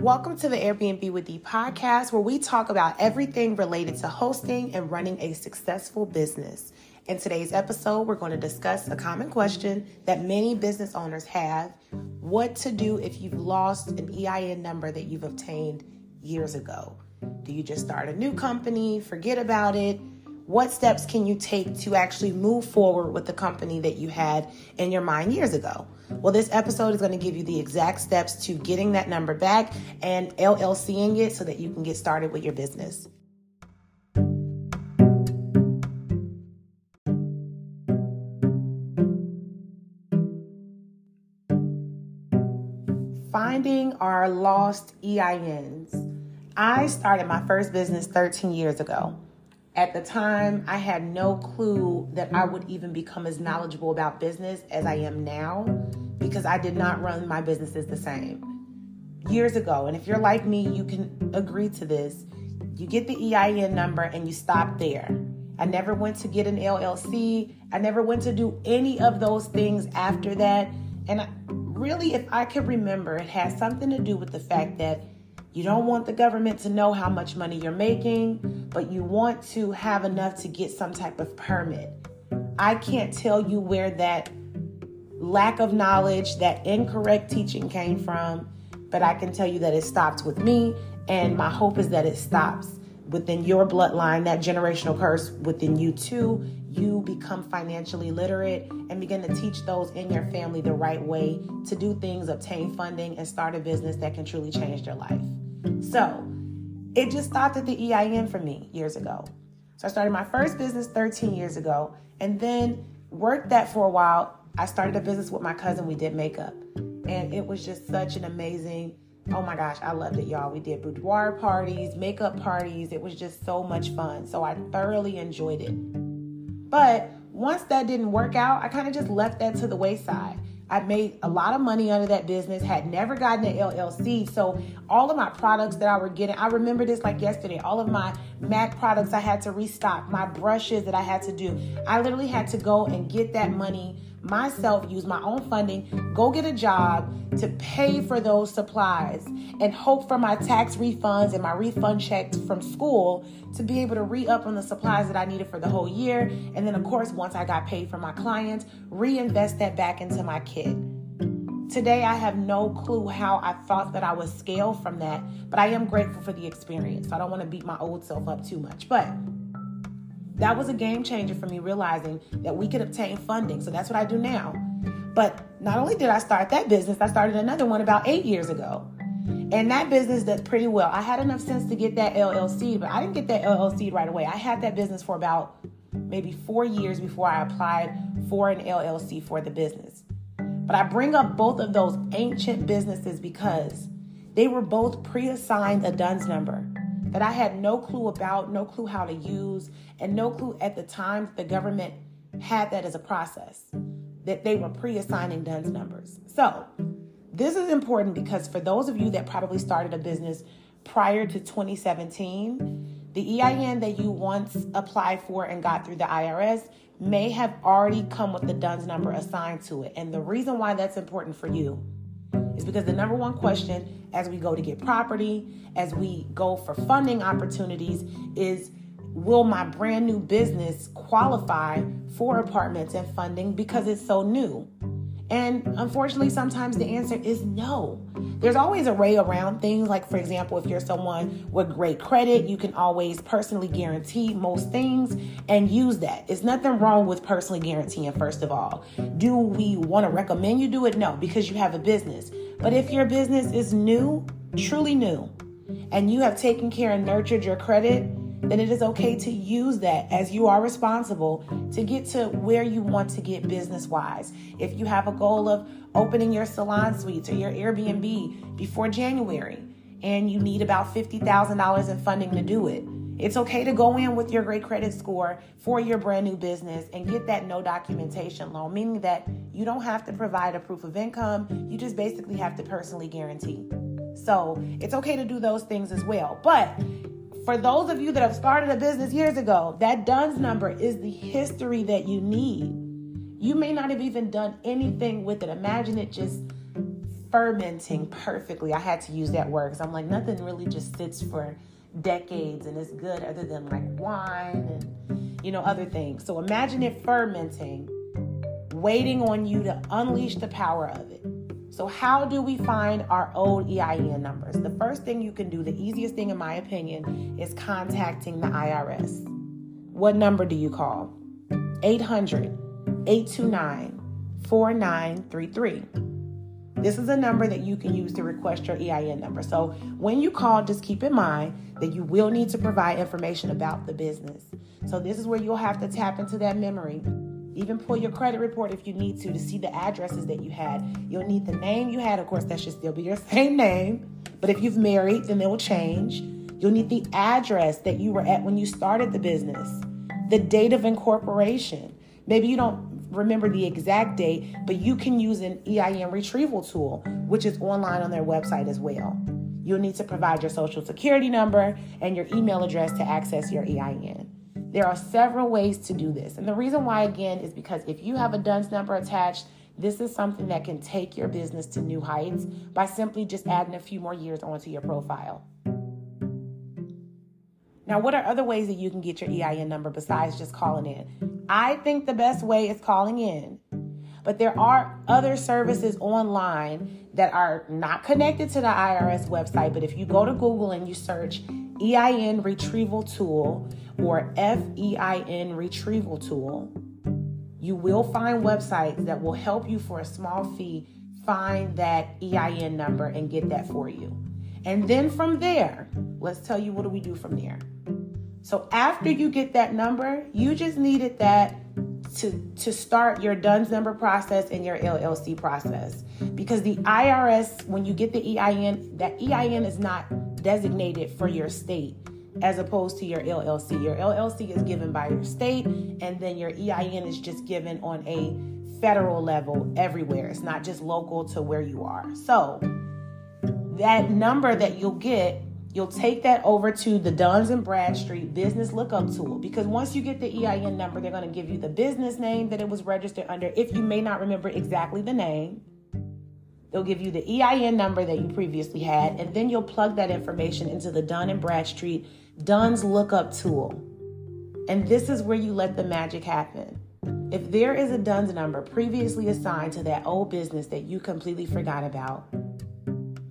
Welcome to the Airbnb with D podcast, where we talk about everything related to hosting and running a successful business. In today's episode, we're going to discuss a common question that many business owners have what to do if you've lost an EIN number that you've obtained years ago. Do you just start a new company, forget about it? What steps can you take to actually move forward with the company that you had in your mind years ago? Well, this episode is going to give you the exact steps to getting that number back and LLCing it so that you can get started with your business. Finding our lost EINs. I started my first business 13 years ago. At the time, I had no clue that I would even become as knowledgeable about business as I am now because I did not run my businesses the same. Years ago, and if you're like me, you can agree to this. You get the EIN number and you stop there. I never went to get an LLC. I never went to do any of those things after that. And I, really, if I can remember, it has something to do with the fact that you don't want the government to know how much money you're making, but you want to have enough to get some type of permit. I can't tell you where that lack of knowledge, that incorrect teaching came from, but I can tell you that it stopped with me, and my hope is that it stops within your bloodline, that generational curse within you too. You become financially literate and begin to teach those in your family the right way to do things, obtain funding, and start a business that can truly change their life. So it just stopped at the EIN for me years ago. So I started my first business 13 years ago and then worked that for a while. I started a business with my cousin. We did makeup. And it was just such an amazing, oh my gosh, I loved it, y'all. We did boudoir parties, makeup parties. It was just so much fun. So I thoroughly enjoyed it. But once that didn't work out, I kind of just left that to the wayside. I made a lot of money under that business, had never gotten an LLC. So all of my products that I were getting, I remember this like yesterday, all of my MAC products I had to restock, my brushes that I had to do. I literally had to go and get that money myself, use my own funding, go get a job to pay for those supplies and hope for my tax refunds and my refund checks from school to be able to re up on the supplies that I needed for the whole year. And then, of course, once I got paid for my clients, reinvest that back into my kid. Today, I have no clue how I thought that I would scale from that, but I am grateful for the experience. I don't want to beat my old self up too much. But that was a game changer for me realizing that we could obtain funding. So that's what I do now. But not only did I start that business, I started another one about eight years ago. And that business does pretty well. I had enough sense to get that LLC, but I didn't get that LLC right away. I had that business for about maybe four years before I applied for an LLC for the business. But I bring up both of those ancient businesses because they were both pre assigned a DUNS number that I had no clue about, no clue how to use, and no clue at the time the government had that as a process, that they were pre assigning DUNS numbers. So, this is important because for those of you that probably started a business prior to 2017, the EIN that you once applied for and got through the IRS may have already come with the DUNS number assigned to it. And the reason why that's important for you is because the number one question as we go to get property, as we go for funding opportunities, is will my brand new business qualify for apartments and funding because it's so new? And unfortunately, sometimes the answer is no. There's always a way around things. Like, for example, if you're someone with great credit, you can always personally guarantee most things and use that. It's nothing wrong with personally guaranteeing, first of all. Do we want to recommend you do it? No, because you have a business. But if your business is new, truly new, and you have taken care and nurtured your credit, then it is okay to use that as you are responsible to get to where you want to get business wise. If you have a goal of opening your salon suites or your Airbnb before January and you need about $50,000 in funding to do it, it's okay to go in with your great credit score for your brand new business and get that no documentation loan, meaning that you don't have to provide a proof of income. You just basically have to personally guarantee. So it's okay to do those things as well. But for those of you that have started a business years ago, that DUNS number is the history that you need. You may not have even done anything with it. Imagine it just fermenting perfectly. I had to use that word because I'm like, nothing really just sits for decades and is good other than like wine and, you know, other things. So imagine it fermenting, waiting on you to unleash the power of it. So, how do we find our old EIN numbers? The first thing you can do, the easiest thing in my opinion, is contacting the IRS. What number do you call? 800 829 4933. This is a number that you can use to request your EIN number. So when you call, just keep in mind that you will need to provide information about the business. So this is where you'll have to tap into that memory. Even pull your credit report if you need to to see the addresses that you had. You'll need the name you had. Of course, that should still be your same name. But if you've married, then it will change. You'll need the address that you were at when you started the business, the date of incorporation. Maybe you don't remember the exact date, but you can use an EIN retrieval tool, which is online on their website as well. You'll need to provide your social security number and your email address to access your EIN. There are several ways to do this. And the reason why, again, is because if you have a DUNS number attached, this is something that can take your business to new heights by simply just adding a few more years onto your profile. Now, what are other ways that you can get your EIN number besides just calling in? I think the best way is calling in. But there are other services online that are not connected to the IRS website. But if you go to Google and you search EIN retrieval tool or FEIN retrieval tool, you will find websites that will help you for a small fee find that EIN number and get that for you. And then from there, let's tell you what do we do from there. So after you get that number, you just needed that to, to start your DUNS number process and your LLC process. Because the IRS, when you get the EIN, that EIN is not designated for your state as opposed to your LLC. Your LLC is given by your state, and then your EIN is just given on a federal level everywhere. It's not just local to where you are. So that number that you'll get You'll take that over to the Duns and Bradstreet business lookup tool because once you get the EIN number, they're going to give you the business name that it was registered under. If you may not remember exactly the name, they'll give you the EIN number that you previously had, and then you'll plug that information into the Dun and Bradstreet Duns lookup tool. And this is where you let the magic happen. If there is a DUNS number previously assigned to that old business that you completely forgot about,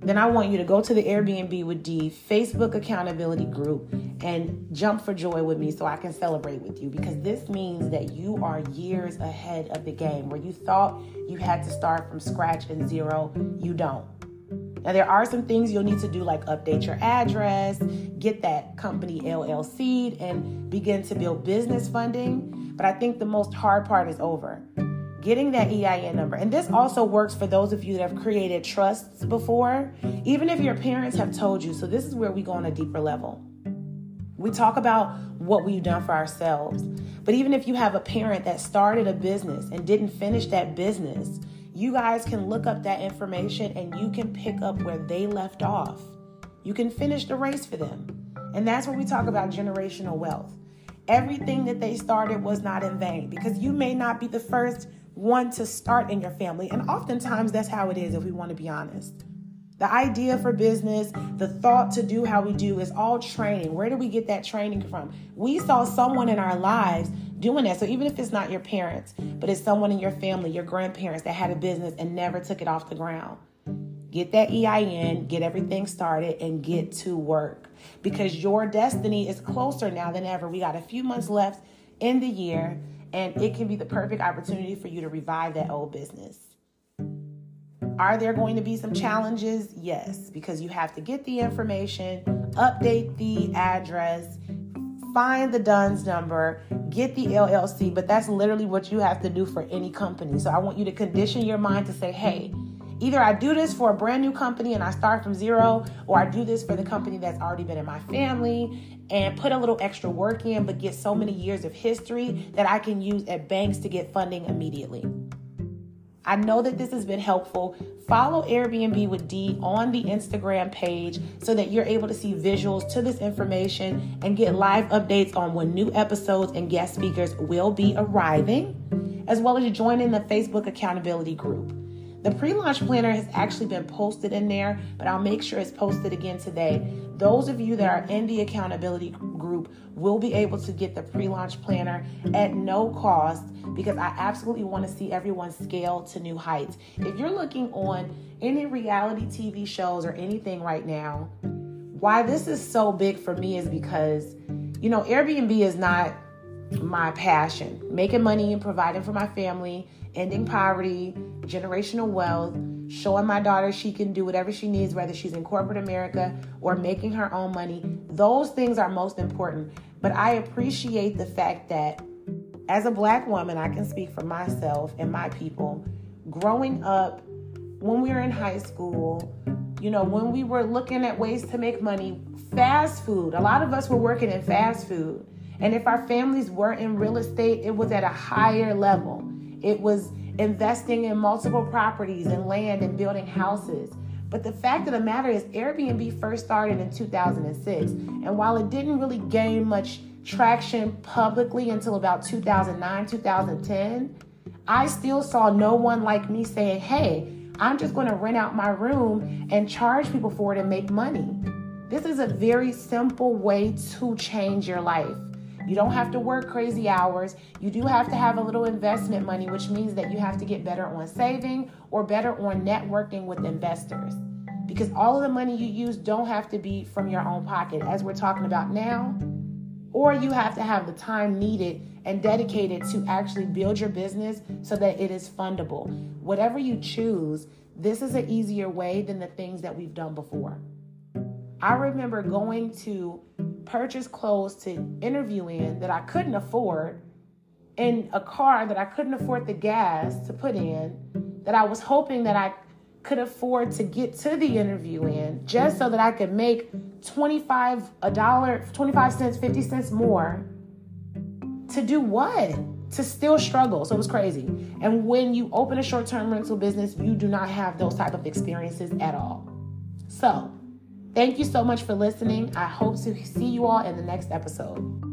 then I want you to go to the Airbnb with D Facebook accountability group and jump for joy with me so I can celebrate with you because this means that you are years ahead of the game. Where you thought you had to start from scratch and zero, you don't. Now, there are some things you'll need to do, like update your address, get that company LLC, and begin to build business funding. But I think the most hard part is over getting that EIN number. And this also works for those of you that have created trusts before, even if your parents have told you. So, this is where we go on a deeper level. We talk about what we've done for ourselves. But even if you have a parent that started a business and didn't finish that business, you guys can look up that information and you can pick up where they left off. You can finish the race for them. And that's when we talk about generational wealth. Everything that they started was not in vain because you may not be the first one to start in your family. And oftentimes that's how it is if we want to be honest. The idea for business, the thought to do how we do is all training. Where do we get that training from? We saw someone in our lives doing that. So even if it's not your parents, but it's someone in your family, your grandparents that had a business and never took it off the ground. Get that EIN, get everything started, and get to work because your destiny is closer now than ever. We got a few months left in the year and it can be the perfect opportunity for you to revive that old business. Are there going to be some challenges? Yes, because you have to get the information, update the address, find the DUNS number, get the LLC, but that's literally what you have to do for any company. So I want you to condition your mind to say, hey, Either I do this for a brand new company and I start from zero, or I do this for the company that's already been in my family and put a little extra work in, but get so many years of history that I can use at banks to get funding immediately. I know that this has been helpful. Follow Airbnb with D on the Instagram page so that you're able to see visuals to this information and get live updates on when new episodes and guest speakers will be arriving, as well as join in the Facebook accountability group. The pre launch planner has actually been posted in there, but I'll make sure it's posted again today. Those of you that are in the accountability group will be able to get the pre launch planner at no cost because I absolutely want to see everyone scale to new heights. If you're looking on any reality TV shows or anything right now, why this is so big for me is because, you know, Airbnb is not my passion. Making money and providing for my family, ending poverty, generational wealth, showing my daughter she can do whatever she needs, whether she's in corporate America or making her own money. Those things are most important. But I appreciate the fact that as a black woman, I can speak for myself and my people. Growing up, when we were in high school, you know, when we were looking at ways to make money, fast food, a lot of us were working in fast food. And if our families were in real estate, it was at a higher level. It was investing in multiple properties and land and building houses. But the fact of the matter is, Airbnb first started in 2006. And while it didn't really gain much traction publicly until about 2009, 2010, I still saw no one like me saying, hey, I'm just going to rent out my room and charge people for it and make money. This is a very simple way to change your life. You don't have to work crazy hours. You do have to have a little investment money, which means that you have to get better on saving or better on networking with investors. Because all of the money you use don't have to be from your own pocket, as we're talking about now. Or you have to have the time needed and dedicated to actually build your business so that it is fundable. Whatever you choose, this is an easier way than the things that we've done before. I remember going to purchase clothes to interview in that I couldn't afford, in a car that I couldn't afford the gas to put in, that I was hoping that I could afford to get to the interview in just so that I could make 25 a dollar 25 cents 50 cents more to do what? To still struggle. So it was crazy. And when you open a short-term rental business you do not have those type of experiences at all. So Thank you so much for listening. I hope to see you all in the next episode.